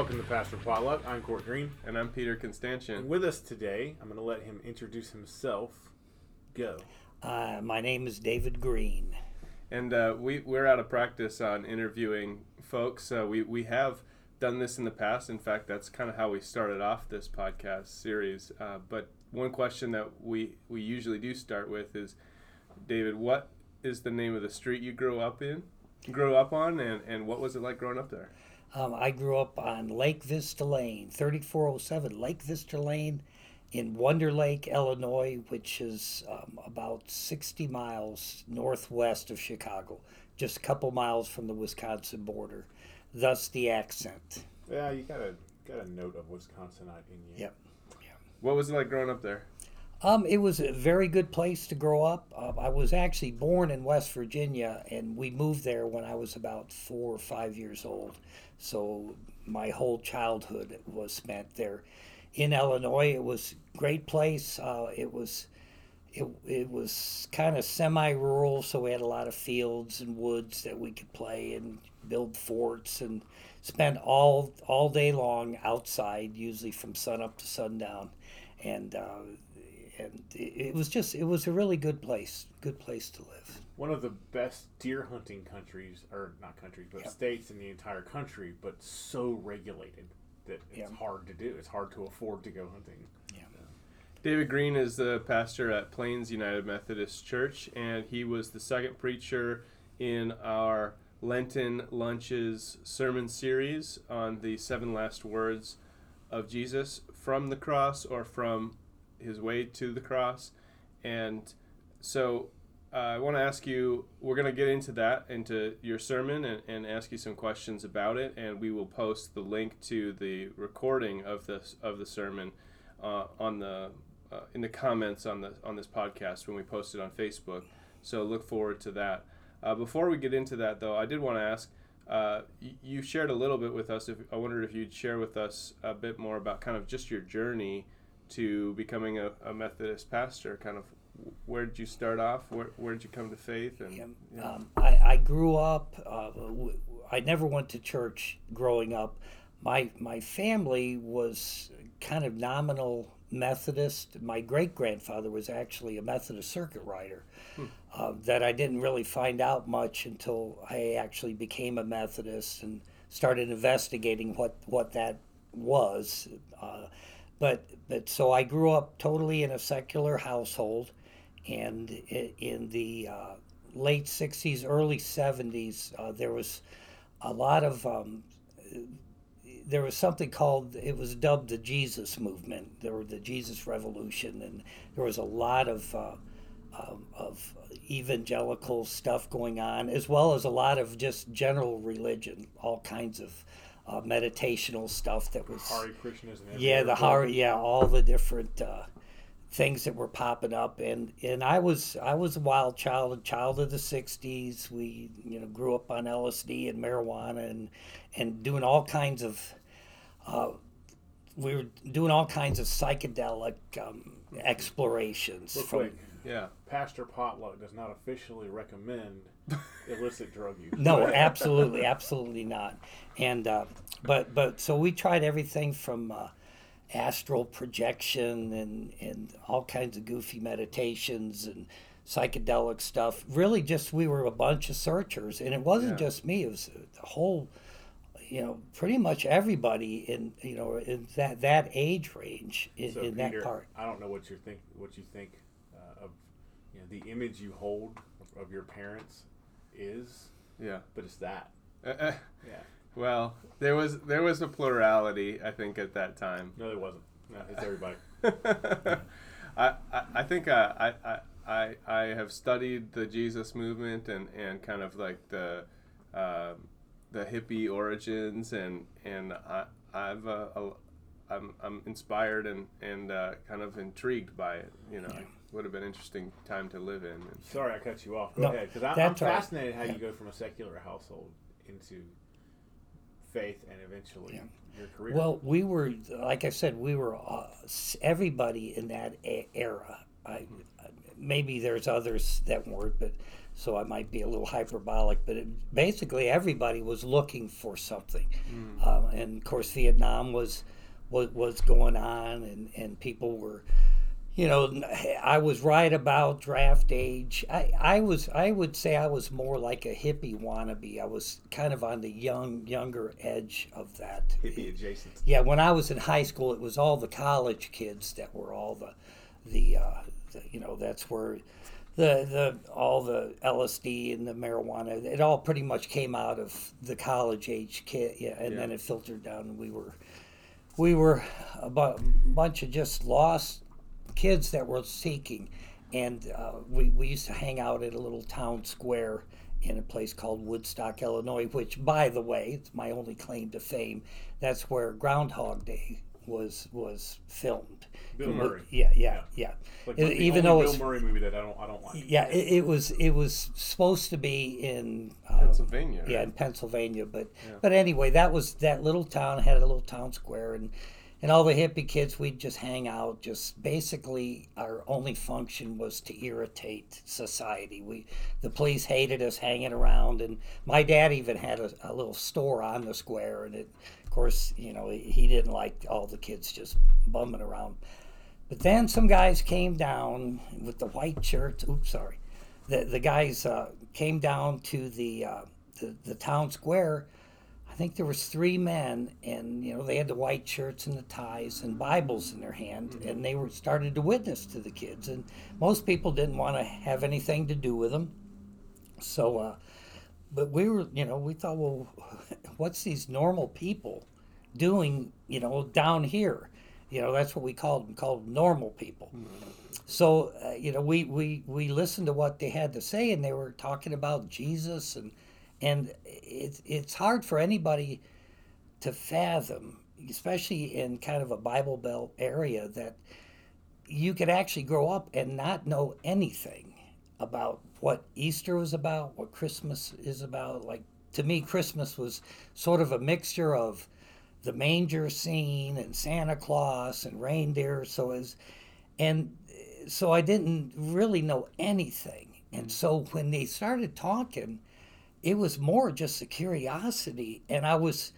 Welcome to Pastor Potluck. I'm Court Green. And I'm Peter And Constantian. with us today, I'm going to let him introduce himself. Go. Uh, my name is David Green. And uh, we, we're out of practice on interviewing folks. Uh, we, we have done this in the past. In fact, that's kind of how we started off this podcast series. Uh, but one question that we, we usually do start with is David, what is the name of the street you grew up in? Grew up on, and, and what was it like growing up there? Um, I grew up on Lake Vista Lane, 3407 Lake Vista Lane in Wonder Lake, Illinois, which is um, about 60 miles northwest of Chicago, just a couple miles from the Wisconsin border. Thus the accent. Yeah, you got a got a note of Wisconsinite in you. Yep. What was it like growing up there? Um, it was a very good place to grow up. Uh, I was actually born in West Virginia, and we moved there when I was about four or five years old. So my whole childhood was spent there. In Illinois, it was great place. Uh, it was it, it was kind of semi-rural, so we had a lot of fields and woods that we could play and build forts and spend all all day long outside, usually from sun up to sundown, and uh, and it, it was just it was a really good place, good place to live. One of the best deer hunting countries, or not countries, but Yep. states in the entire country, but so regulated that it's Yep. hard to do. It's hard to afford to go hunting. David Green is the pastor at Plains United Methodist Church, and he was the second preacher in our Lenten Lunches sermon series on the seven last words of Jesus from the cross or from his way to the cross. And so uh, I want to ask you, we're going to get into that, into your sermon, and, and ask you some questions about it. And we will post the link to the recording of this of the sermon uh, on the uh, in the comments on the on this podcast when we post it on Facebook. So look forward to that. Uh, before we get into that, though, I did want to ask. Uh, you shared a little bit with us. If I wondered if you'd share with us a bit more about kind of just your journey to becoming a, a Methodist pastor. Kind of where did you start off? Where, where did you come to faith? And Yeah. Um, I, I grew up. Uh, w- I never went to church growing up. My my family was kind of nominal Methodist. My great grandfather was actually a Methodist circuit rider. Uh, that I didn't really find out much until I actually became a Methodist and started investigating what what that was. Uh, but but so I grew up totally in a secular household, and in the uh, late '60s, early '70s, uh, there was a lot of um, there was something called it was dubbed the Jesus movement. There were the Jesus Revolution, and there was a lot of uh, um, of evangelical stuff going on, as well as a lot of just general religion, all kinds of uh, meditational stuff that was Hare Krishnas yeah, the. Hare, yeah, all the different uh, things that were popping up, and and I was I was a wild child, a child of the '60s. We you know grew up on LSD and marijuana and and doing all kinds of. Uh, we were doing all kinds of psychedelic um, explorations. Real from, quick, yeah. Pastor Potluck does not officially recommend illicit drug use. No, absolutely, absolutely not. And uh, but but so we tried everything from uh, astral projection and and all kinds of goofy meditations and psychedelic stuff. Really, just we were a bunch of searchers, and it wasn't Yeah. just me. It was the whole. You know, pretty much everybody in you know in that that age range in, So in Peter, that part. I don't know what you think. What you think of you know, the image you hold of, of your parents is, Yeah. but it's that. Uh, uh, Yeah. well, there was there was a plurality, I think, at that time. No, there wasn't. No, it's everybody. I, I I think uh, I, I I I have studied the Jesus movement and, and kind of like the um the hippie origins and and I I've uh, a- I'm I'm inspired and and uh, kind of intrigued by it. You know, it would have been an interesting time to live in. And, Sorry, I cut you off. Go No, ahead, because I'm, I'm that's all right. fascinated how Yeah. you go from a secular household into faith and eventually Yeah. your career. Well, we were, like I said, we were uh, everybody in that e- era. I, maybe there's others that weren't, but so I might be a little hyperbolic. But it, basically, everybody was looking for something, um, and of course, Vietnam was was was going on, and and people were. You know, I was right about draft age. I, I was I would say I was more like a hippie wannabe. I was kind of on the young younger edge of that. Hippie adjacent. Yeah, when I was in high school, it was all the college kids that were all the, the, uh, the you know, that's where the the all the LSD and the marijuana. It all pretty much came out of the college age kid, yeah, and then it filtered down. And we were, we were a bu- bunch of just lost kids that were seeking, and uh, we we used to hang out at a little town square in a place called Woodstock, Illinois, which, by the way, it's my only claim to fame. That's where Groundhog Day was was filmed. Bill Murray. Yeah, yeah, yeah. Like, E- like the even only though Bill Murray movie that I don't I don't like. yeah, it, it was it was supposed to be in uh, Pennsylvania. yeah right? in Pennsylvania, but Yeah. but anyway, that was that little town had a little town square and. And all the hippie kids, we'd just hang out. Just basically, our only function was to irritate society. We, the police hated us hanging around, and my dad even had a, a little store on the square. And it, of course, you know, he, didn't like all the kids just bumming around. But then some guys came down with the white shirts. Oops, sorry. The the guys uh, came down to the, uh, the the town square. I think there was three men, and you know they had the white shirts and the ties and Bibles in their hand, and they were started to witness to the kids. And most people didn't want to have anything to do with them. So, uh, but we were, you know, we thought, well, what's these normal people doing, you know, down here? You know, that's what we called them, called normal people. So, uh, you know, we, we, we listened to what they had to say, and they were talking about Jesus, and and it's it's hard for anybody to fathom, especially in kind of a Bible Belt area, that you could actually grow up and not know anything about what Easter was about, what Christmas is about. Like to me, Christmas was sort of a mixture of the manger scene and Santa Claus and reindeer. So as and so I didn't really know anything. And mm. so when they started talking, it was more just a curiosity. And I was,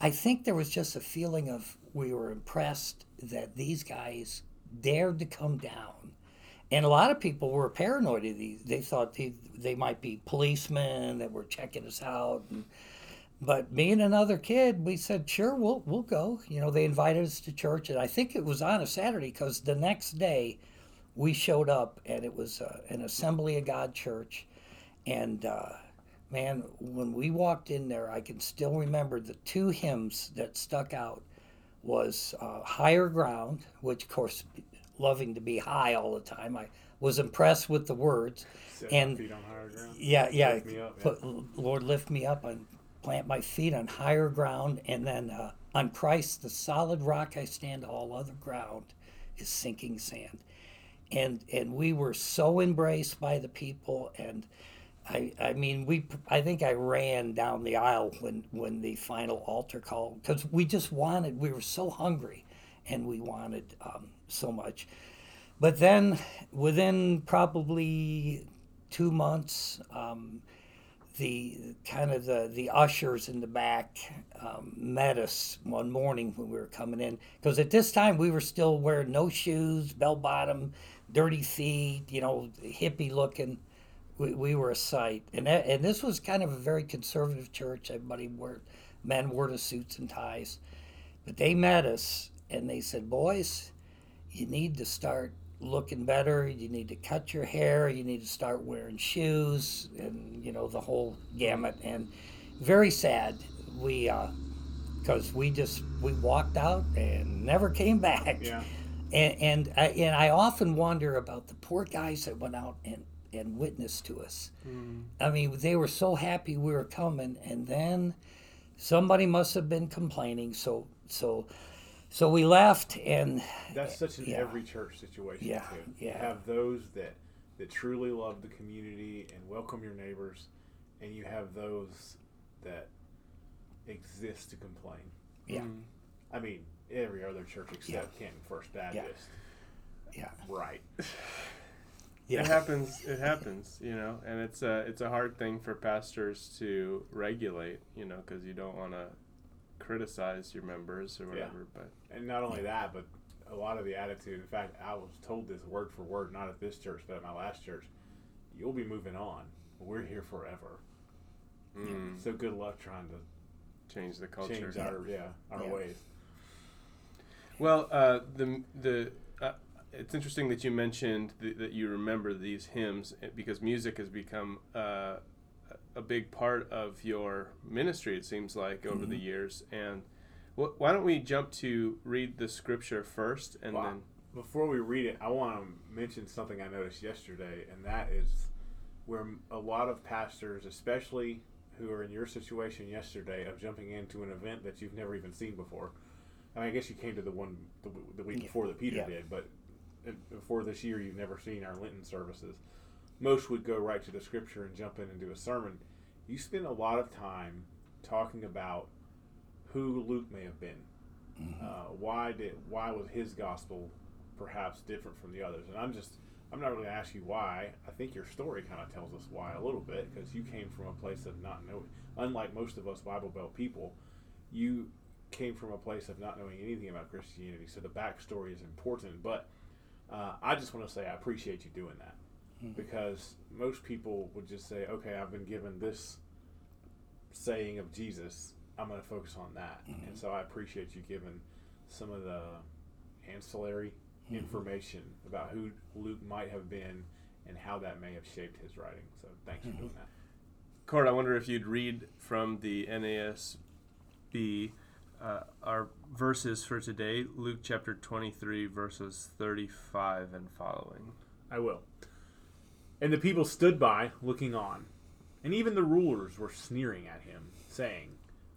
I think there was just a feeling of we were impressed that these guys dared to come down. And a lot of people were paranoid of these. They thought they, they might be policemen that were checking us out. And, but me and another kid, we said, sure, we'll, we'll go. You know, they invited us to church. And I think it was on a Saturday because the next day we showed up and it was uh, an Assembly of God church. And uh, man, when we walked in there, I can still remember the two hymns that stuck out was uh, Higher Ground, which of course, loving to be high all the time, I was impressed with the words. Set And- my feet on higher ground. Yeah, yeah. Lift up, yeah. Lord, lift me up and plant my feet on higher ground, and then uh, on Christ, the solid rock I stand. All other ground is sinking sand. And and we were so embraced by the people, and I I mean we I think I ran down the aisle when when the final altar call because we just wanted we were so hungry, and we wanted um, so much. But then within probably two months, um, the kind of the, the ushers in the back um, met us one morning when we were coming in because at this time we were still wearing no shoes, bell bottom, dirty feet, you know, hippie looking. We, we were a sight, and that, and this was kind of a very conservative church. Everybody wore men wore the suits and ties, but they met us and they said, "Boys, you need to start looking better. You need to cut your hair. You need to start wearing shoes, and you know the whole gamut." And very sad. We, uh, because we just we walked out and never came back. Yeah. And and I, and I often wonder about the poor guys that went out and and witnessed to us. Hmm. I mean, they were so happy we were coming, and then somebody must have been complaining. So so so we left, and That's such an Yeah. every church situation Yeah, too. yeah. You have those that that truly love the community and welcome your neighbors, and you have those that exist to complain. yeah, hmm. I mean, every other church except Canton First Baptist. yeah. Right. Yeah. It happens. It happens. You know, and it's a it's a hard thing for pastors to regulate. You know, because you don't want to criticize your members or whatever. But And not only that, but a lot of the attitude. In fact, I was told this word for word, not at this church, but at my last church. You'll be moving on. We're here forever. mm, So good luck trying to change the culture. change our yeah our Yeah. ways. Well, uh, the the it's interesting that you mentioned th- that you remember these hymns eh, because music has become uh, a big part of your ministry. It seems like over the years. And wh- why don't we jump to read the scripture first, and Wow. then Before we read it, I want to mention something I noticed yesterday, and that is where a lot of pastors, especially who are in your situation yesterday, of jumping into an event that you've never even seen before. I mean, I guess you came to the one the, the week Yeah. before that Peter Yeah. did, but before this year, you've never seen our Lenten services. Most would go right to the scripture and jump in and do a sermon. You spend a lot of time talking about who Luke may have been. Uh, why did why was his gospel perhaps different from the others? And I'm just I'm not really going to ask you why. I think your story kind of tells us why a little bit because you came from a place of not knowing. Unlike most of us Bible Belt people, you came from a place of not knowing anything about Christianity. So the backstory is important. But uh, I just want to say I appreciate you doing that hmm. because most people would just say, "Okay, I've been given this saying of Jesus. I'm going to focus on that." Hmm. And so I appreciate you giving some of the ancillary hmm. information about who Luke might have been and how that may have shaped his writing. So thanks for doing that. Court, I wonder if you'd read from the NASB uh, our verses for today, Luke chapter 23, verses 35 and following. I will. And the people stood by, looking on. And even the rulers were sneering at him, saying,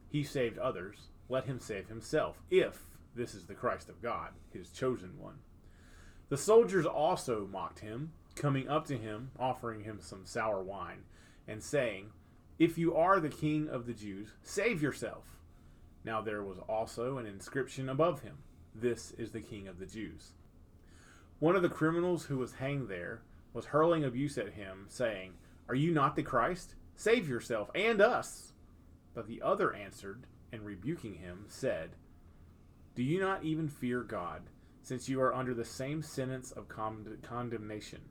He saved others, let him save himself, if this is the Christ of God, his chosen one. The soldiers also mocked him, coming up to him, offering him some sour wine, and saying, If you are the king of the Jews, save yourself. Now there was also an inscription above him, This is the king of the Jews. One of the criminals who was hanged there was hurling abuse at him, saying, Are you not the Christ? Save yourself and us. But the other answered, and rebuking him, said, Do you not even fear God, since you are under the same sentence of con- condemnation?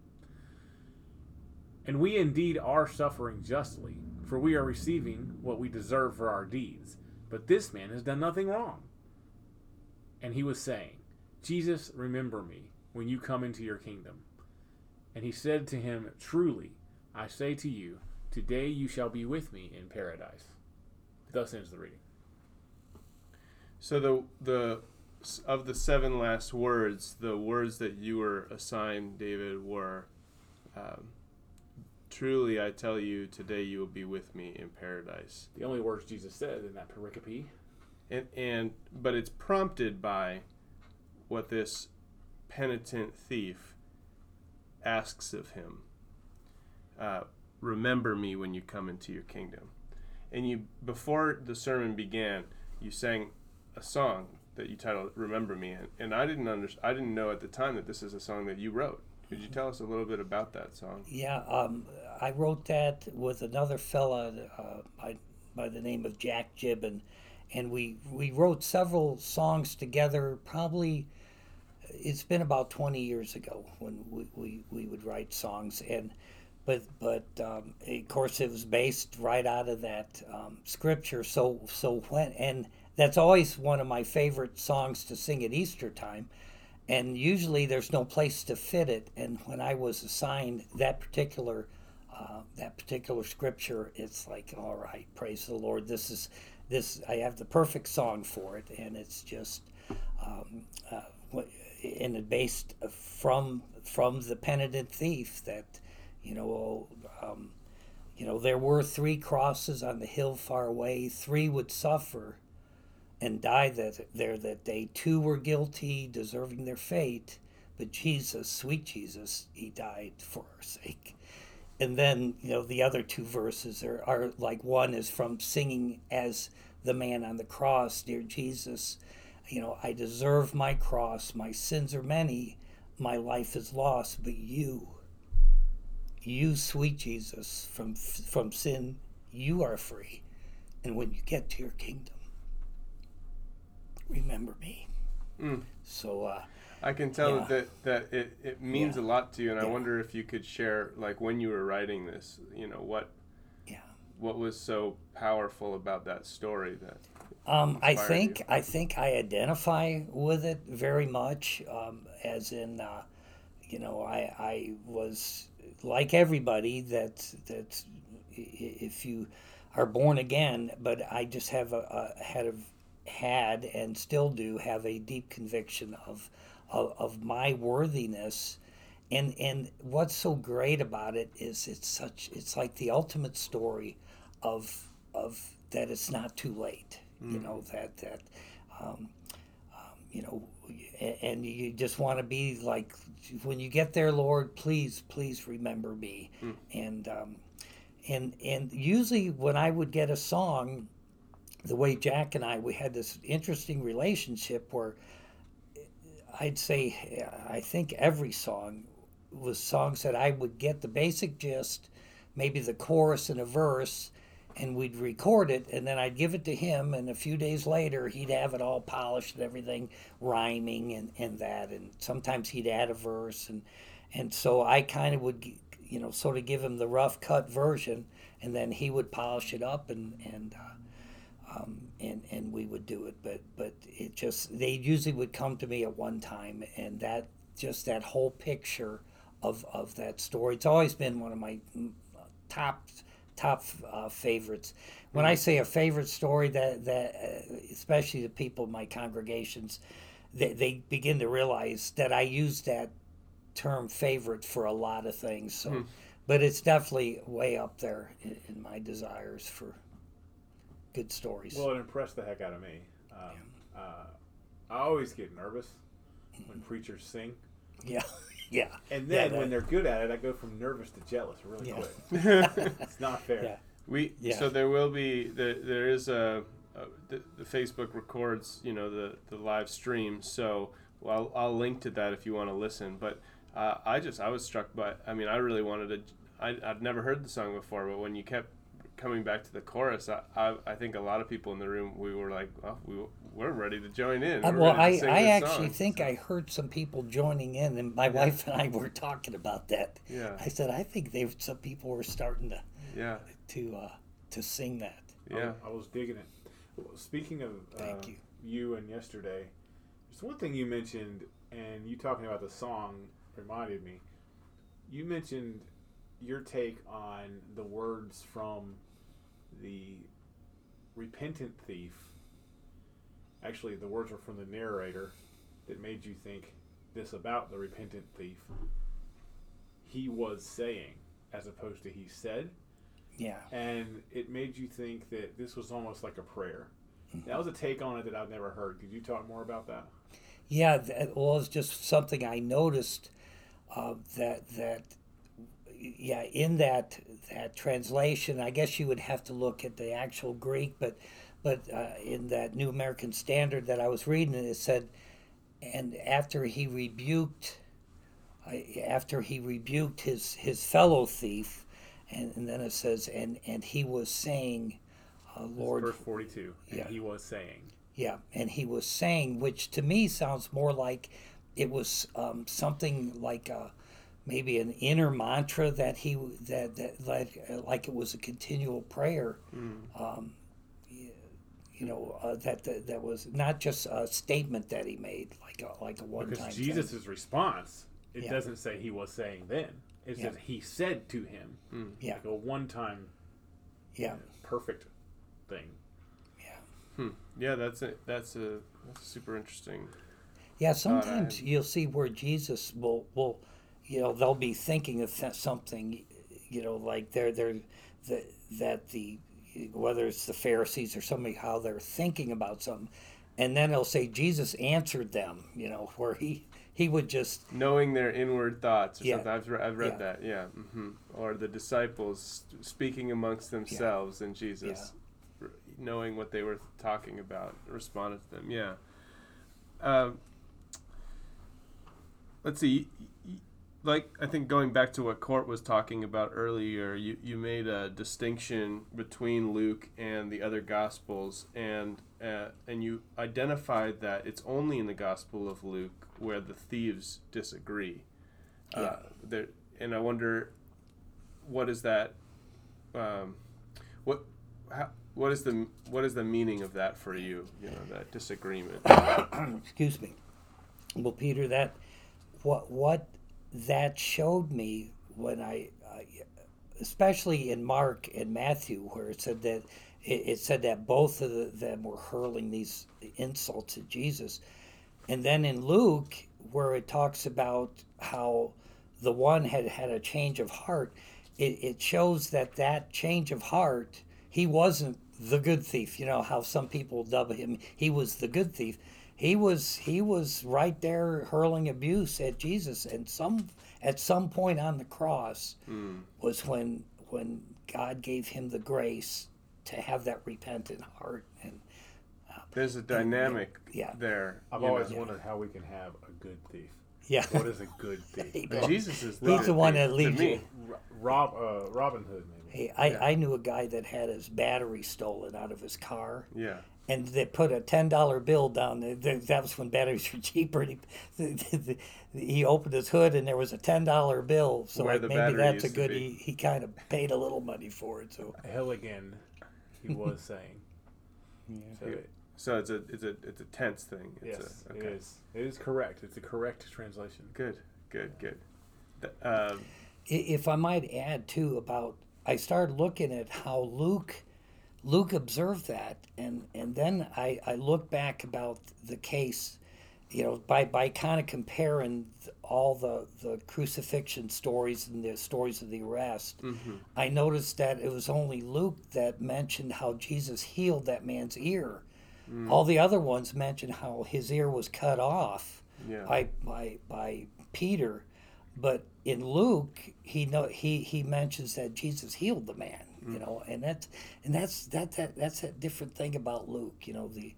And we indeed are suffering justly, for we are receiving what we deserve for our deeds. But this man has done nothing wrong. And he was saying, Jesus, remember me when you come into your kingdom. And he said to him, Truly, I say to you, today you shall be with me in paradise. Thus ends the reading. So the the of the seven last words, the words that you were assigned, David, were, um, "Truly, I tell you, today you will be with me in paradise." The only words Jesus said in that pericope. And and but it's prompted by what this penitent thief asks of him. Uh, Remember me when you come into your kingdom. And you before the sermon began, you sang a song that you titled "Remember Me," and, and I didn't under, I didn't know at the time that this is a song that you wrote. Could you tell us a little bit about that song? Yeah, um, I wrote that with another fella uh, by, by the name of Jack Gibbon, and we we wrote several songs together. Probably, it's been about twenty years ago when we, we, we would write songs, and but but um, of course it was based right out of that um, scripture. So so when and that's always one of my favorite songs to sing at Easter time and usually there's no place to fit it. And when I was assigned that particular uh, that particular scripture, it's like, all right, praise the Lord. This is this. I have the perfect song for it, and it's just um, uh, and it based from from the penitent thief that you know. Um, you know, there were three crosses on the hill far away. Three would suffer and die that there that day. too were guilty, deserving their fate, but Jesus, sweet Jesus, he died for our sake. And then, you know, the other two verses are, are like one is from singing as the man on the cross, dear Jesus, you know, I deserve my cross, my sins are many, my life is lost, but you, You, sweet Jesus, from from sin, you are free. And when you get to your kingdom, remember me. Mm. So, uh, I can tell Yeah. that that it, it means Yeah. a lot to you, and I wonder if you could share, like, when you were writing this, you know, what yeah. what was so powerful about that story that. Um, I think you? I think I identify with it very much, um, as in, uh, you know, I I was like everybody that that if you are born again, but I just have a, a had a, had and still do have a deep conviction of of, of my worthiness. And, and what's so great about it is it's such it's like the ultimate story of of that it's not too late you know that that um, um, you know and you just want to be like when you get there lord please please remember me. And um, and and usually when i would get a song the way jack and i we had this interesting relationship where i'd say i think every song was songs that i would get the basic gist maybe the chorus and a verse and we'd record it and then I'd give it to him and a few days later he'd have it all polished and everything rhyming and, and that and sometimes he'd add a verse and and so I kind of would you know sort of give him the rough cut version and then he would polish it up and and uh, um, and and we would do it but but it just they usually would come to me at one time and that just that whole picture of of that story it's always been one of my mm, top top uh, favorites. When I say a favorite story, that that uh, especially the people in my congregations, they, they begin to realize that I use that term favorite for a lot of things. So, but it's definitely way up there in, in my desires for good stories. Well, it impressed the heck out of me. Um, uh, I always get nervous when preachers sing, yeah, yeah, and Yeah, then that- when they're good at it, I go from nervous to jealous really Yeah. quick. It's not fair. Yeah. We Yeah. so there will be there there is a, a the, the Facebook records you know the the live stream so I'll I'll link to that if you want to listen but uh, I just I was struck by I mean I really wanted to I I'd never heard the song before but when you kept coming back to the chorus I I, I think a lot of people in the room we were like oh we we're ready to join in Uh, We're well, I, I actually song." think So, I heard some people joining in, and my wife and I were talking about that. Yeah. I said I think they some people were starting to yeah to uh, to sing that. yeah I, I was digging it. Well, Speaking of Thank uh, you. you and yesterday, there's one thing you mentioned, and you talking about the song reminded me. You mentioned your take on the words from the repentant thief. Actually, the words were from the narrator that made you think this about the repentant thief. He was saying, as opposed to he said Yeah. and it made you think that this was almost like a prayer. That was a take on it that I've never heard. Could you talk more about that? Yeah, that, it's just something I noticed uh, that that yeah in that that translation. I guess you would have to look at the actual Greek, but but uh, in that New American Standard that I was reading, it said, and after he rebuked, uh, after he rebuked his his fellow thief, and, and then it says, and and he was saying, uh, Lord, Verse 42. And Yeah. he was saying. yeah, and he was saying, which to me sounds more like it was um, something like a, maybe an inner mantra that he that that like like it was a continual prayer. Um, you know uh, that, that that was not just a statement that he made, like a like a one time. Because Jesus' response, it Yeah. doesn't say he was saying then. It Yeah. says he said to him. Yeah, Like a one time yeah, perfect thing. yeah. hmm. yeah that's a that's a that's super interesting Yeah, I- sometimes you'll see where Jesus will will, you know, they'll be thinking of something, you know, like they're they're the, that the whether it's the Pharisees or somebody how they're thinking about something, and then they'll say Jesus answered them, you know, where he he would just knowing their inward thoughts or Yeah. something. I've, re- I've read Yeah. that, yeah. hmm Or the disciples speaking amongst themselves and Jesus, r- knowing what they were talking about, responded to them, yeah. Um, let's see. Like I think going back to what Court was talking about earlier, you, you made a distinction between Luke and the other Gospels, and uh, and you identified that it's only in the Gospel of Luke where the thieves disagree. Uh, Yeah. there, and I wonder, what is that? Um, what how, what is the what is the meaning of that for you? You know that disagreement. excuse me. Well, Peter, that what what that showed me when I, especially in Mark and Matthew, where it said that it, said that both of the, them were hurling these insults at Jesus, and then in Luke, where it talks about how the one had had a change of heart, it, it shows that that change of heart, he wasn't the good thief. You know how some people dub him, he was the good thief. He was he was right there hurling abuse at Jesus, and some at some point on the cross was when when God gave him the grace to have that repentant heart and There's a dynamic yeah. there. I've you know. always wondered how we can have a good thief. yeah. What is a good thief? But Jesus is He's the one that leads you. Rob uh, Robin Hood, maybe. Hey, I, Yeah. I knew a guy that had his battery stolen out of his car. Yeah. And they put a ten dollar bill down there. That was when batteries were cheaper. He, he opened his hood and there was a ten dollar bill. So like, maybe that's a good. He, he kind of paid a little money for it. So Hilligan, he was saying. So Yeah. it- So it's a it's a it's a tense thing. It's yes, a, it is. It is correct. It's a correct translation. Good, good, good. Th- Um, if I might add too about, I started looking at how Luke, Luke observed that, and and then I I look back about the case, you know, by by kind of comparing all the the crucifixion stories and the stories of the arrest. Mm-hmm. I noticed that it was only Luke that mentioned how Jesus healed that man's ear. Mm. All the other ones mentioned how his ear was cut off yeah. by by by Peter, but in Luke he know he he mentions that Jesus healed the man, you know, and that's and that's that, that that's a different thing about Luke, you know the,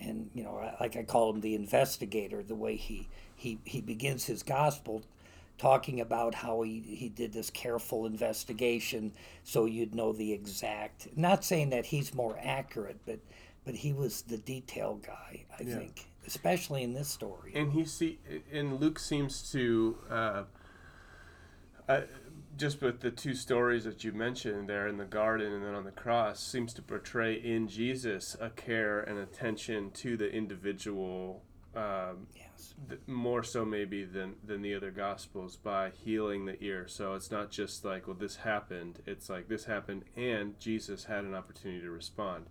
and you know I- like I call him the investigator, the way he he he begins his gospel. Talking about how he, he did this careful investigation so you'd know the exact. Not saying that he's more accurate, but but he was the detail guy, I Yeah. think, especially in this story. and he see and Luke seems to uh, uh, just with the two stories that you mentioned there in the garden and then on the cross seems to portray in Jesus a care and attention to the individual um, Yes. th- more so maybe than than the other gospels by healing the ear. So it's not just like well this happened. It's like this happened and jesus had an opportunity to respond.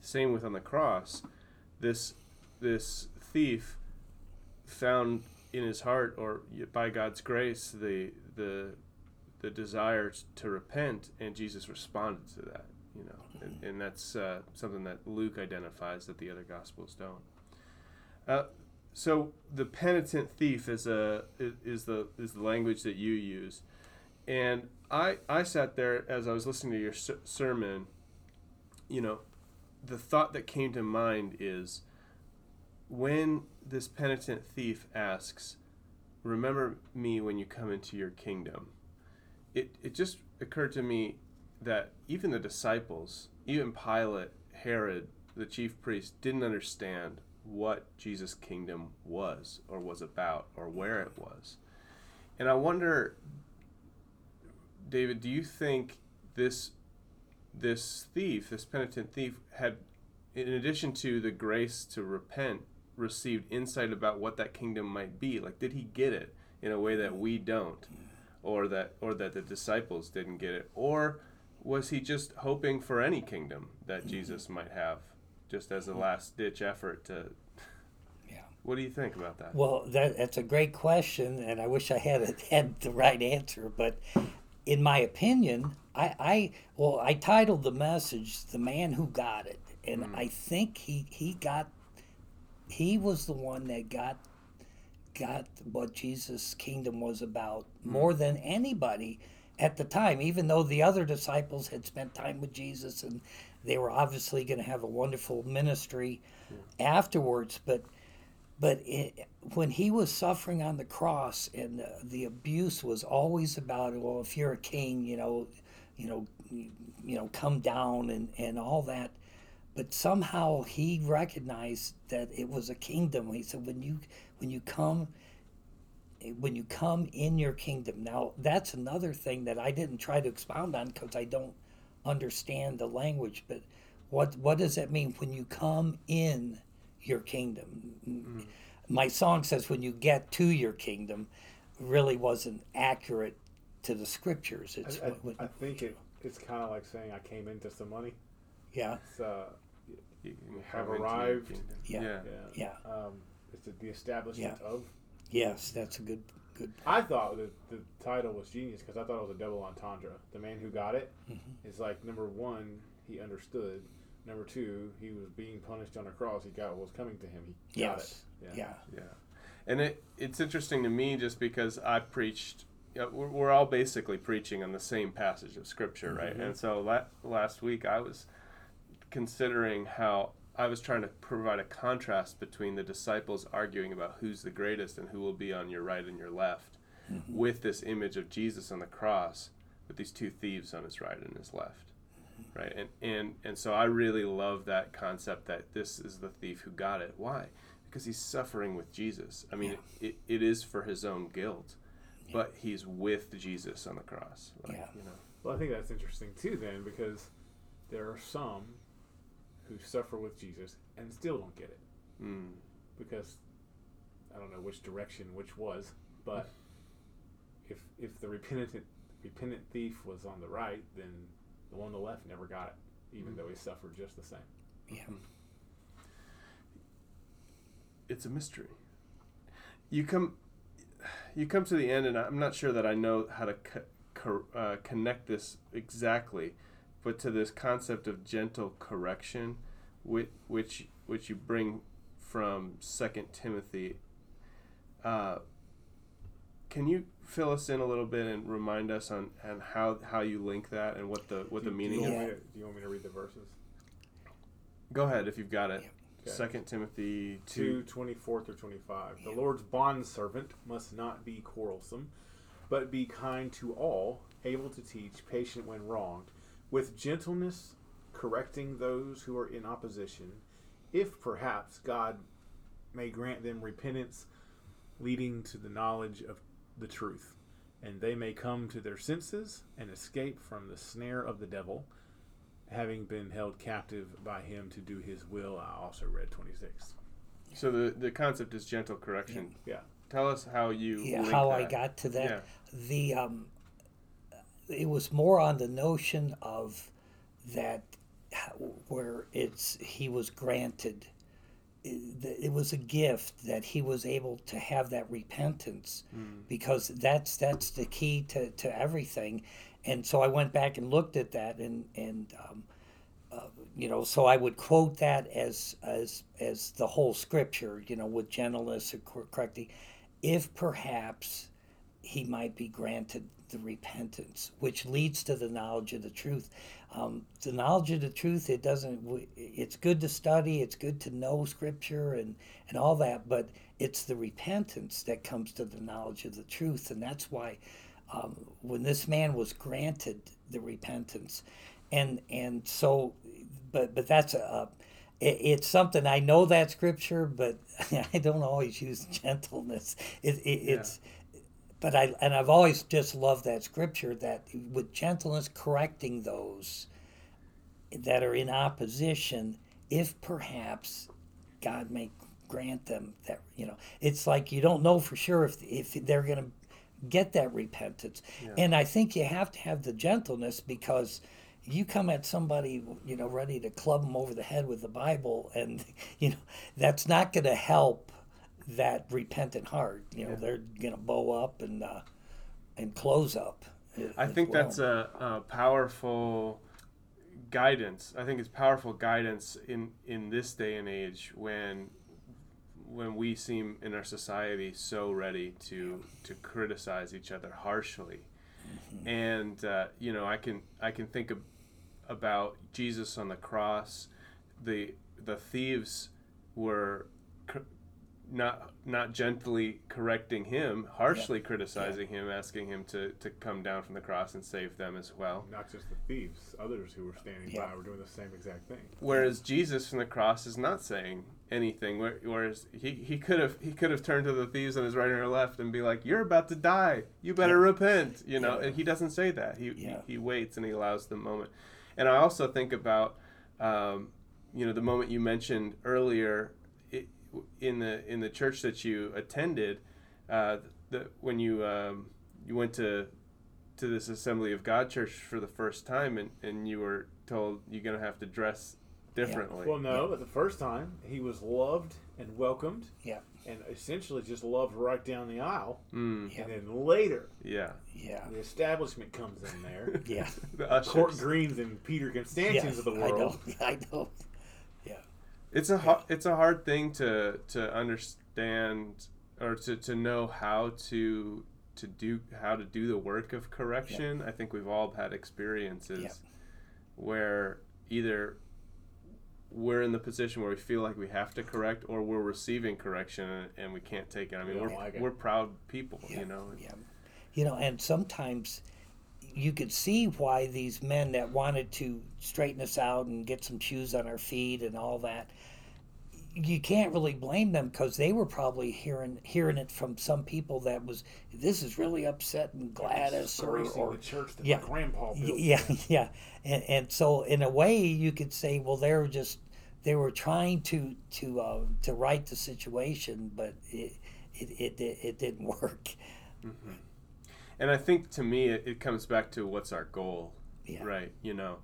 Same with on the cross. This this thief found in his heart or by god's grace the the the desire to repent and jesus responded to that you know and, and that's uh, something that luke identifies that the other gospels don't uh, so the penitent thief is a is the is the language that you use, and I I sat there as I was listening to your ser- sermon. You know, the thought that came to mind is when this penitent thief asks, "Remember me when you come into your kingdom." It it just occurred to me that even the disciples, even Pilate, Herod, the chief priest, didn't understand what Jesus' kingdom was or was about or where it was. And I wonder, David, do you think this this thief, this penitent thief, had, in addition to the grace to repent, received insight about what that kingdom might be? Like, did he get it in a way that we don't, or that or that the disciples didn't get it, or was he just hoping for any kingdom that mm-hmm. Jesus might have, just as a mm-hmm. last ditch effort to? Yeah. What do you think about that? Well, that, that's a great question, and I wish I had had the right answer. But in my opinion, I, I well, I titled the message "The Man Who Got It," and mm. I think he he got he was the one that got got what Jesus' kingdom was about more than anybody at the time. Even though the other disciples had spent time with Jesus and they were obviously going to have a wonderful ministry afterwards, but but it, when he was suffering on the cross and the, the abuse was always about well if you're a king you know you know you know come down and and all that but somehow he recognized that it was a kingdom. He said when you when you come when you come in your kingdom. Now that's another thing that i didn't try to expound on because i don't understand the language but what what does that mean when you come in your kingdom? Mm-hmm. my song says when you get to your kingdom really wasn't accurate to the scriptures. It's i, I, I think it it's kind of like saying i came into some money. Yeah. It's, uh, have arrived yeah yeah, yeah. Um, it's the establishment yeah. of Yes, that's a good good. I thought that the title was genius because I thought it was a double entendre. The man who got it mm-hmm. is like number one, he understood. Number two, he was being punished on a cross. He got what was coming to him. He got yes. it. Yeah. yeah. Yeah. And it it's interesting to me just because I preached. You know, we're, we're all basically preaching on the same passage of scripture, right? Mm-hmm. And so la- last week I was considering how I was trying to provide a contrast between the disciples arguing about who's the greatest and who will be on your right and your left, mm-hmm. with this image of Jesus on the cross, with these two thieves on his right and his left, mm-hmm. right? And and and so I really love that concept that this is the thief who got it. Why? Because he's suffering with Jesus. I mean, yeah. it, it is for his own guilt, yeah. but he's with Jesus on the cross. Like, yeah. You know. Well, I think that's interesting too, then, because there are some who suffer with Jesus and still don't get it. Mm. Because I don't know which direction which was, but if if the repentant repentant thief was on the right, then the one on the left never got it, even mm. though he suffered just the same. Yeah. It's a mystery. You come you come to the end, and I'm not sure that I know how to co- co- uh, connect this exactly but to this concept of gentle correction, which which, which you bring from Second Timothy. Uh, can you fill us in a little bit and remind us on, on how, how you link that and what the what do, the meaning do is? Do you want me to read the verses? Go ahead if you've got it. Second Timothy 2, 2 24 through 25. The Lord's bondservant must not be quarrelsome, but be kind to all, able to teach, patient when wronged, with gentleness correcting those who are in opposition, if perhaps God may grant them repentance leading to the knowledge of the truth, and they may come to their senses and escape from the snare of the devil, having been held captive by him to do his will. I also read 26. So the, the concept is gentle correction. Yeah. Tell us how you yeah, how that. I got to that. Yeah. The um, it was more on the notion of that where it's he was granted it was a gift that he was able to have that repentance mm. because that's that's the key to, to everything and so i went back and looked at that and and um, uh, you know so i would quote that as as as the whole scripture you know with gentleness and correcting if perhaps he might be granted the repentance, which leads to the knowledge of the truth. Um, the knowledge of the truth, it doesn't. It's good to study. It's good to know Scripture and and all that, but it's the repentance that comes to the knowledge of the truth, and that's why um, when this man was granted the repentance, and and so, but but that's a. it, it's something I know that scripture, but I don't always use gentleness. It, it, yeah. It's but I and I've always just loved that scripture that with gentleness correcting those that are in opposition, if perhaps God may grant them that you know it's like you don't know for sure if if they're going to get that repentance yeah. and i think you have to have the gentleness because you come at somebody you know ready to club them over the head with the bible and you know that's not going to help that repentant heart. You know, yeah. they're going to bow up and uh, and close up. I think well. that's a, a, powerful guidance. I think it's powerful guidance in in this day and age when when we seem in our society so ready to to criticize each other harshly. Mm-hmm. And uh, you know, I can I can think of, about Jesus on the cross. The the thieves were not not gently correcting him, harshly criticizing him, asking him to, to come down from the cross and save them as well. Not just the thieves, others who were standing Yeah. by were doing the same exact thing. Whereas Jesus from the cross is not saying anything. Whereas he, he could have he could have turned to the thieves on his right or left and be like, "You're about to die. You better repent." You know, Yeah. and he doesn't say that. He, Yeah. he he waits and he allows the moment. And I also think about, um, you know, the moment you mentioned earlier, it, in the in the church that you attended, uh, the, when you um, you went to to this Assembly of God church for the first time, and, and you were told you're gonna have to dress differently. Well, no, but the first time he was loved and welcomed, Yeah. and essentially just loved right down the aisle. Mm, Yeah. And then later, yeah. Yeah. the establishment comes in there. Yeah. The ushers. Court Greens and Peter Yeah. Constantians of the I know. world. I know. It's a ho- it's a hard thing to to understand or to, to know how to to do how to do the work of correction. I think we've all had experiences Yeah. where either we're in the position where we feel like we have to correct or we're receiving correction and, we can't take it. I mean, We we're, oh, like we're proud people, Yeah. you know. Yeah. You know, and sometimes you could see why these men that wanted to straighten us out and get some shoes on our feet and all that, you can't really blame them because they were probably hearing hearing it from some people that was this is really upsetting Gladys or, or the church that yeah. grandpa built. yeah yeah and, and so in a way you could say well they were just they were trying to to uh, to right the situation but it it, it, it, it didn't work And I think to me, it, it comes back to what's our goal, Yeah. right? You know,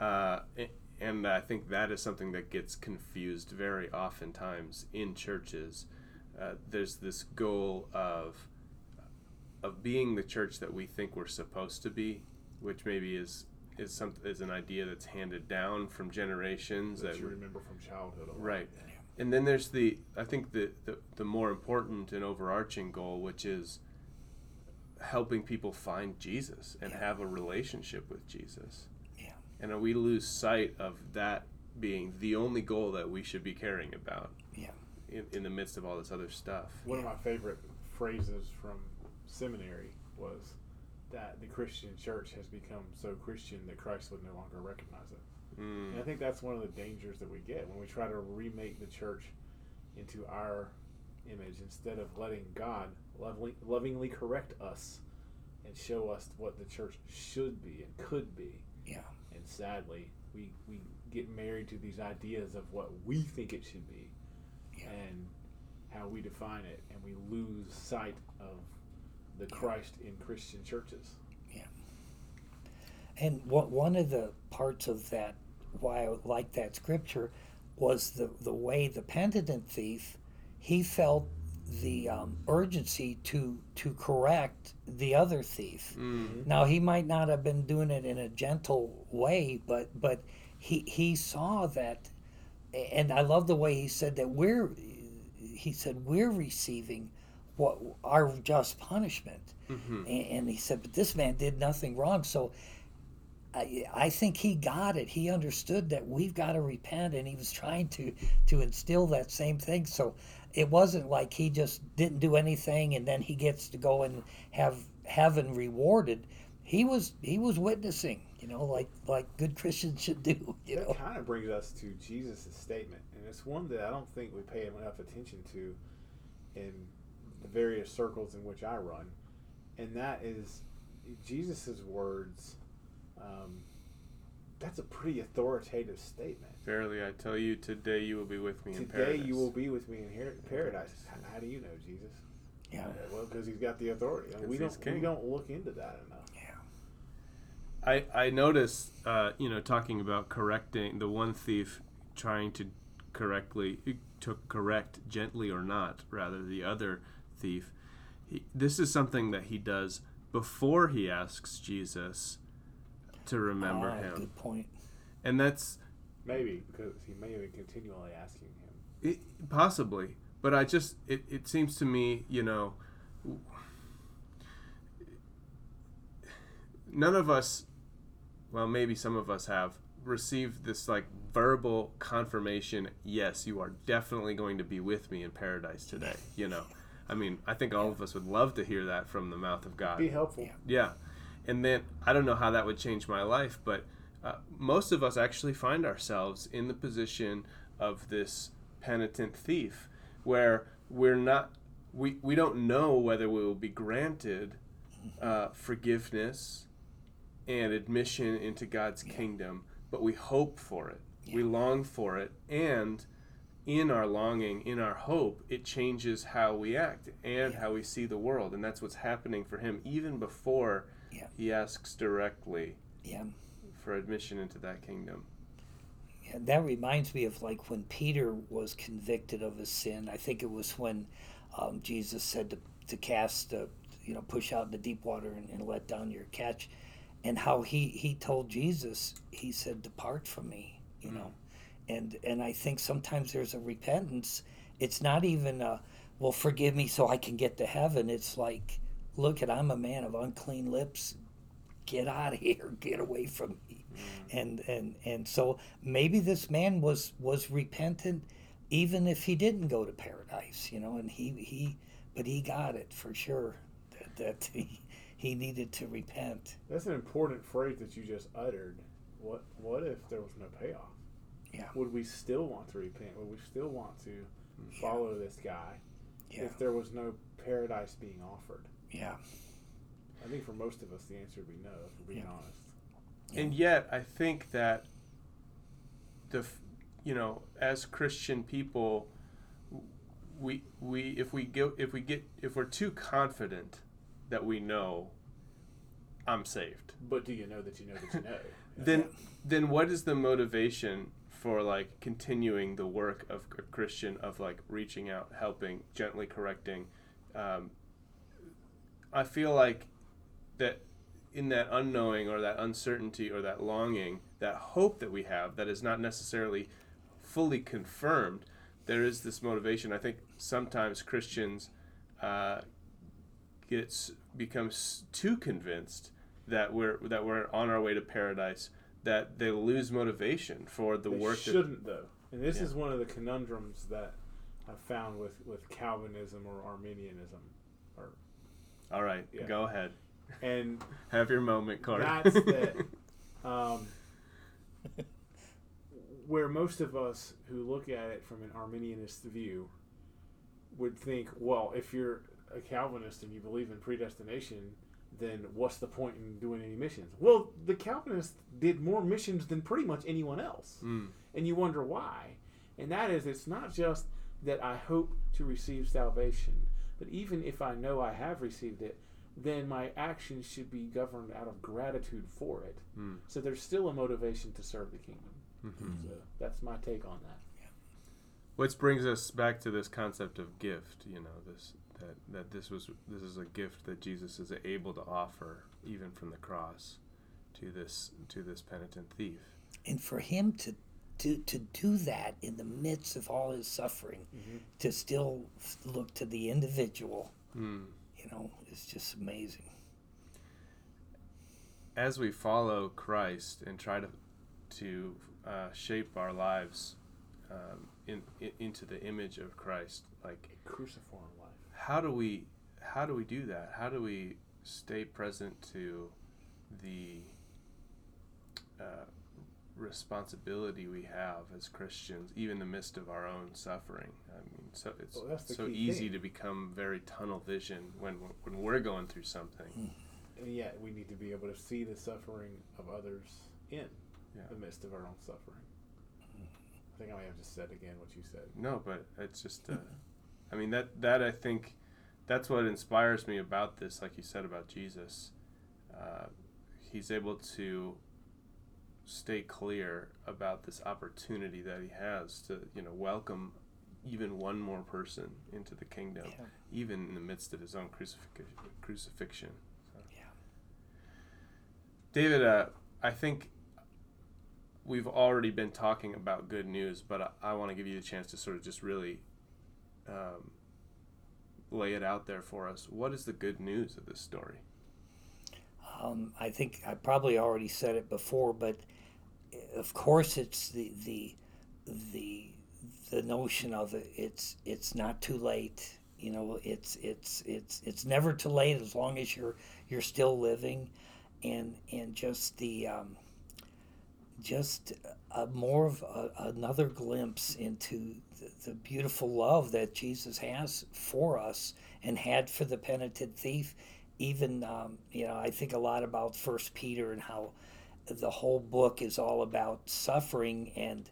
uh, and I think that is something that gets confused very oftentimes in churches. Uh, there's this goal of of being the church that we think we're supposed to be, which maybe is is some is an idea that's handed down from generations that that you remember from childhood. a lot. Right. And then there's the I think the, the the more important and overarching goal, which is helping people find Jesus and Yeah. have a relationship with Jesus. Yeah. And we lose sight of that being the only goal that we should be caring about Yeah. in, in the midst of all this other stuff. One of my favorite phrases from seminary was that the Christian church has become so Christian that Christ would no longer recognize it. And I Mm, think that's one of the dangers that we get when we try to remake the church into our image instead of letting God lovely, lovingly correct us and show us what the church should be and could be. Yeah. And sadly, we, we get married to these ideas of what we think it should be Yeah. and how we define it, and we lose sight of the Christ in Christian churches. And what one of the parts of that, why I like that scripture, was the the way the penitent thief, he felt the um, urgency to to correct the other thief. mm, Now he might not have been doing it in a gentle way, but but he he saw that, and I love the way he said that we're, he said we're receiving what our just punishment, mhm. and, and he said, but this man did nothing wrong, so. I, I think he got it. He understood that we've got to repent, and he was trying to to instill that same thing. So it wasn't like he just didn't do anything, and then he gets to go and have heaven rewarded. He was he was witnessing, you know, like like good Christians should do. You that know, kind of brings us to Jesus' statement, and it's one that I don't think we pay enough attention to in the various circles in which I run, and that is Jesus' words. Um, that's a pretty authoritative statement. Verily, I tell you, today you will be with me in paradise. Today you will be with me in her- paradise. How, how do you know Jesus? yeah, Uh, well, because he's got the authority. And 'Cause we don't we don't look into that enough. yeah, I I noticed, uh, you know, talking about correcting the one thief trying to correctly to correct gently or not, rather the other thief. He, this is something that he does before he asks Jesus to remember Ah, him, Good point. and that's Maybe because he may have been continually asking him. it, possibly. But I just it, it seems to me, you know, none of us, well, maybe some of us have received this like verbal confirmation yes you are definitely going to be with me in paradise today you know i mean i think all of us would love to hear that from the mouth of god Be helpful. Yeah. Yeah and then i don't know how that would change my life but uh, most of us actually find ourselves in the position of this penitent thief where we're not we, we don't know whether we will be granted uh, forgiveness and admission into God's kingdom, but we hope for it. We long for it. And in our longing, in our hope, it changes how we act and how we see the world. And that's what's happening for him even before Yeah. he asks directly Yeah. for admission into that kingdom. Yeah, that reminds me of like when Peter was convicted of his sin. I think it was when um, Jesus said to, to cast, uh, you know, push out in the deep water and, and let down your catch, and how he he told Jesus, he said, "Depart from me," you know, and and I think sometimes there's a repentance. It's not even a, well, forgive me so I can get to heaven. It's like, look, at I'm a man of unclean lips. Get out of here. Get away from me mm. and and and so maybe this man was was repentant even if he didn't go to paradise you know and he he but he got it for sure that, that he he needed to repent That's an important phrase that you just uttered. What what if there was no payoff? Yeah. Would we still want to repent? Would we still want to follow this guy yeah if there was no paradise being offered? Yeah I think for most of us the answer would be no, if we're being Yeah. honest. And yet, I think that the, you know, as Christian people, we we if we go if we get if we're too confident that we know, I'm saved. But do you know that you know that you know? Then then what is the motivation for like continuing the work of a Christian of like reaching out, helping, gently correcting? Um, I feel like that in that unknowing or that uncertainty or that longing, that hope that we have that is not necessarily fully confirmed, there is this motivation. I think sometimes Christians uh, gets becomes too convinced that we're that we're on our way to paradise that they lose motivation for the they work that shouldn't though. And this Yeah. is one of the conundrums that I've found with, with Calvinism or Arminianism. All right Yeah. go ahead And have your moment Carter That's that. Um, where most of us who look at it from an Arminianist view would think, well, if you're a Calvinist and you believe in predestination, then what's the point in doing any missions? Well, the Calvinists did more missions than pretty much anyone else. Mm. And you wonder why. And that is, it's not just that I hope to receive salvation, but even if I know I have received it, then my actions should be governed out of gratitude for it. Mm. So there's still a motivation to serve the kingdom. Mhm. So that's my take on that. Which brings us back to this concept of gift. You know, this that that this was this is a gift that Jesus is able to offer even from the cross to this to this penitent thief. and for him to to, to do that in the midst of all his suffering to still look to the individual Mm. you know is just amazing As we follow Christ and try to to uh, shape our lives um, in, in into the image of Christ, like A cruciform life. how do we how do we do that? How do we stay present to the uh, responsibility we have as Christians, even in the midst of our own suffering? I mean, so it's Well, that's so easy thing. to become very tunnel vision when when we're going through something. And yet we need to be able to see the suffering of others in Yeah. the midst of our own suffering. I think I may have just said again what you said. No, but it's just, uh, I mean that that I think that's what inspires me about this. Like you said about Jesus, uh, he's able to stay clear about this opportunity that he has to you know welcome even one more person into the kingdom, Yeah. even in the midst of his own crucifixion. Crucifixion. So. Yeah. David, uh, I think we've already been talking about good news, but I, I want to give you a chance to sort of just really um, lay it out there for us. What is the good news of this story? Um, I think I probably already said it before, but of course, it's the the the the notion of it. It's it's not too late. You know, it's it's it's it's never too late as long as you're you're still living, and and just the um, just a more of a, another glimpse into the, the beautiful love that Jesus has for us and had for the penitent thief. Even um, you know, I think a lot about First Peter and how the whole book is all about suffering and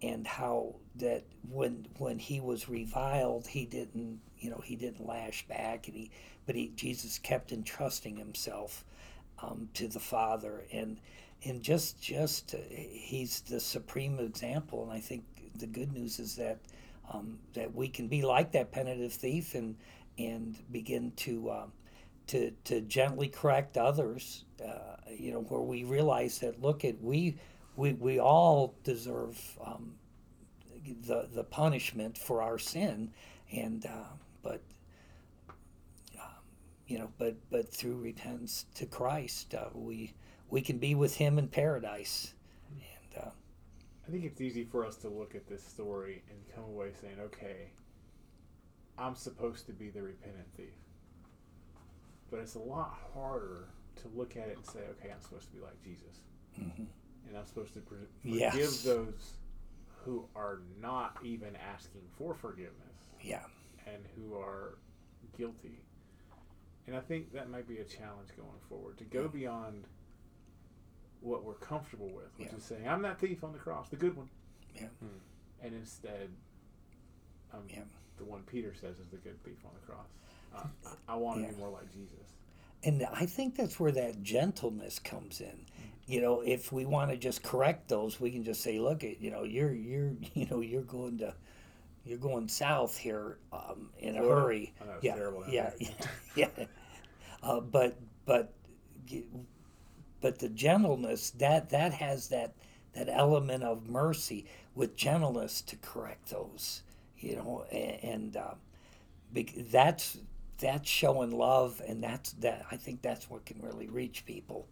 and how that when when he was reviled, he didn't you know he didn't lash back, and he but he Jesus kept entrusting himself um, to the Father and and just just uh, he's the supreme example. And I think the good news is that um, that we can be like that penitent thief and and begin to um, to to gently correct others. Uh, you know, where we realize that look at we we we all deserve um, the the punishment for our sin, and uh, but um, you know, but but through repentance to Christ, uh, we we can be with Him in paradise. And uh, I think it's easy for us to look at this story and come away saying, "Okay, I'm supposed to be the repentant thief," but it's a lot harder to look at it and say, "Okay, I'm supposed to be like Jesus." mhm. and I'm supposed to pre- Yes. forgive those who are not even asking for forgiveness yeah, and who are guilty. And I think that might be a challenge going forward to go beyond what we're comfortable with, which Yeah. is saying, "I'm that thief on the cross, the good one," yeah, and instead, I'm Yeah. the one Peter says is the good thief on the cross. Uh, I, want to Yeah. be more like Jesus. and I think that's where that gentleness comes in. You know, if we want to just correct those, we can just say, "Look, you know, you're you're you know you're going to." You're going south here um, in a hurry. I know, it's yeah, terrible yeah, yeah, yeah. Uh, but but but the gentleness that that has that that element of mercy with gentleness to correct those, you know, and, and uh, that's that's showing love, and that's that. I think that's what can really reach people.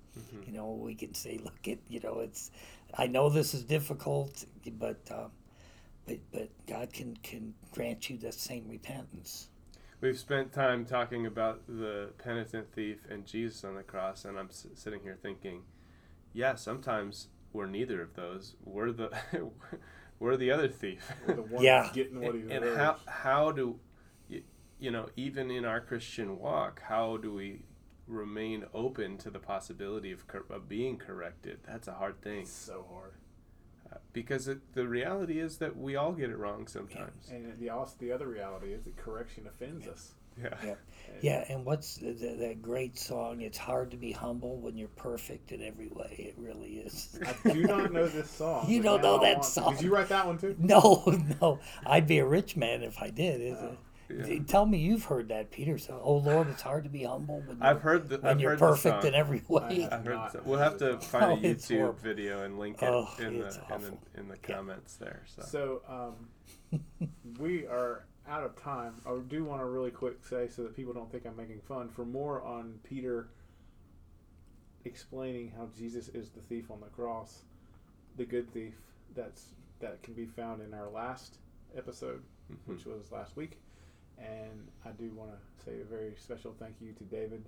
You know, we can say, look, it, you know, it's. I know this is difficult, but. Um, but, but God can, can grant you the same repentance. We've spent time talking about the penitent thief and Jesus on the cross, and I'm s- sitting here thinking, yeah, sometimes we're neither of those. We're the we're the other thief. We're the one Yeah. getting what he and, and how how do you, you know even in our Christian walk, how do we remain open to the possibility of, cor- of being corrected? That's a hard thing It's so hard. uh, because it, the reality is that we all get it wrong sometimes. And the also the other reality is that correction offends us. Yeah. Yeah. And Yeah, and what's the, the, that great song? It's hard to be humble when you're perfect in every way. It really is. I do not know this song. You don't know I that want to. song. Did you write that one too? no, no, I'd be a rich man if I did. Is it? Yeah. Tell me you've heard that, Peter. So, oh Lord, it's hard to be humble when you're, I've heard the when I've you're heard perfect in every way. have I heard so- we'll have to find Oh, a YouTube horrible. video and link it Oh, in the in the in the Yeah. comments there. So, So um, we are out of time. I do want to really quick say so that people don't think I'm making fun. For more on Peter explaining how Jesus is the thief on the cross, the good thief. That's that can be found in our last episode, mhm. which was last week. And I do want to say a very special thank you to David,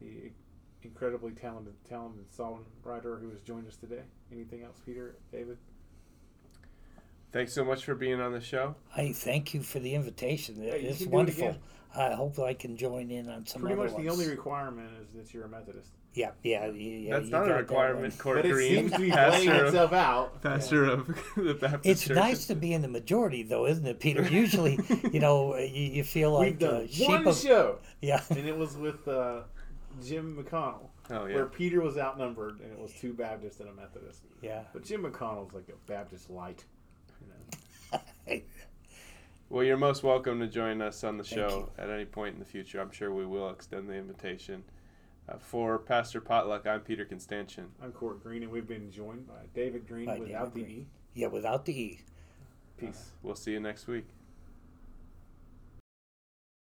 the incredibly talented, talented songwriter who has joined us today. Anything else, Peter, David? thanks so much for being on the show. I thank you for the invitation. Hey, you it's can do it wonderful. I hope I can join in on some Pretty other much the only requirement is that you're a Methodist. Yeah, yeah, yeah. That's not a requirement, one. Court But it seems to be playing pastor of, itself out. pastor of the Baptist It's Church. nice to be in the majority, though, isn't it, Peter? Usually, you know, you, you feel like We've done uh, sheep one of show, yeah, and it was with uh, Jim McConnell, Oh yeah. where Peter was outnumbered, and it was two Baptists and a Methodist. yeah. But Jim McConnell's like a Baptist light. You know. Well, you're most welcome to join us on the Thank show at any point in the future. I'm sure we will extend the invitation. Uh, for Pastor Potluck, I'm Peter Constantian. I'm Court Green, and we've been joined by David Green By without David the Green. E. Yeah, without the E. Peace. We'll see you next week.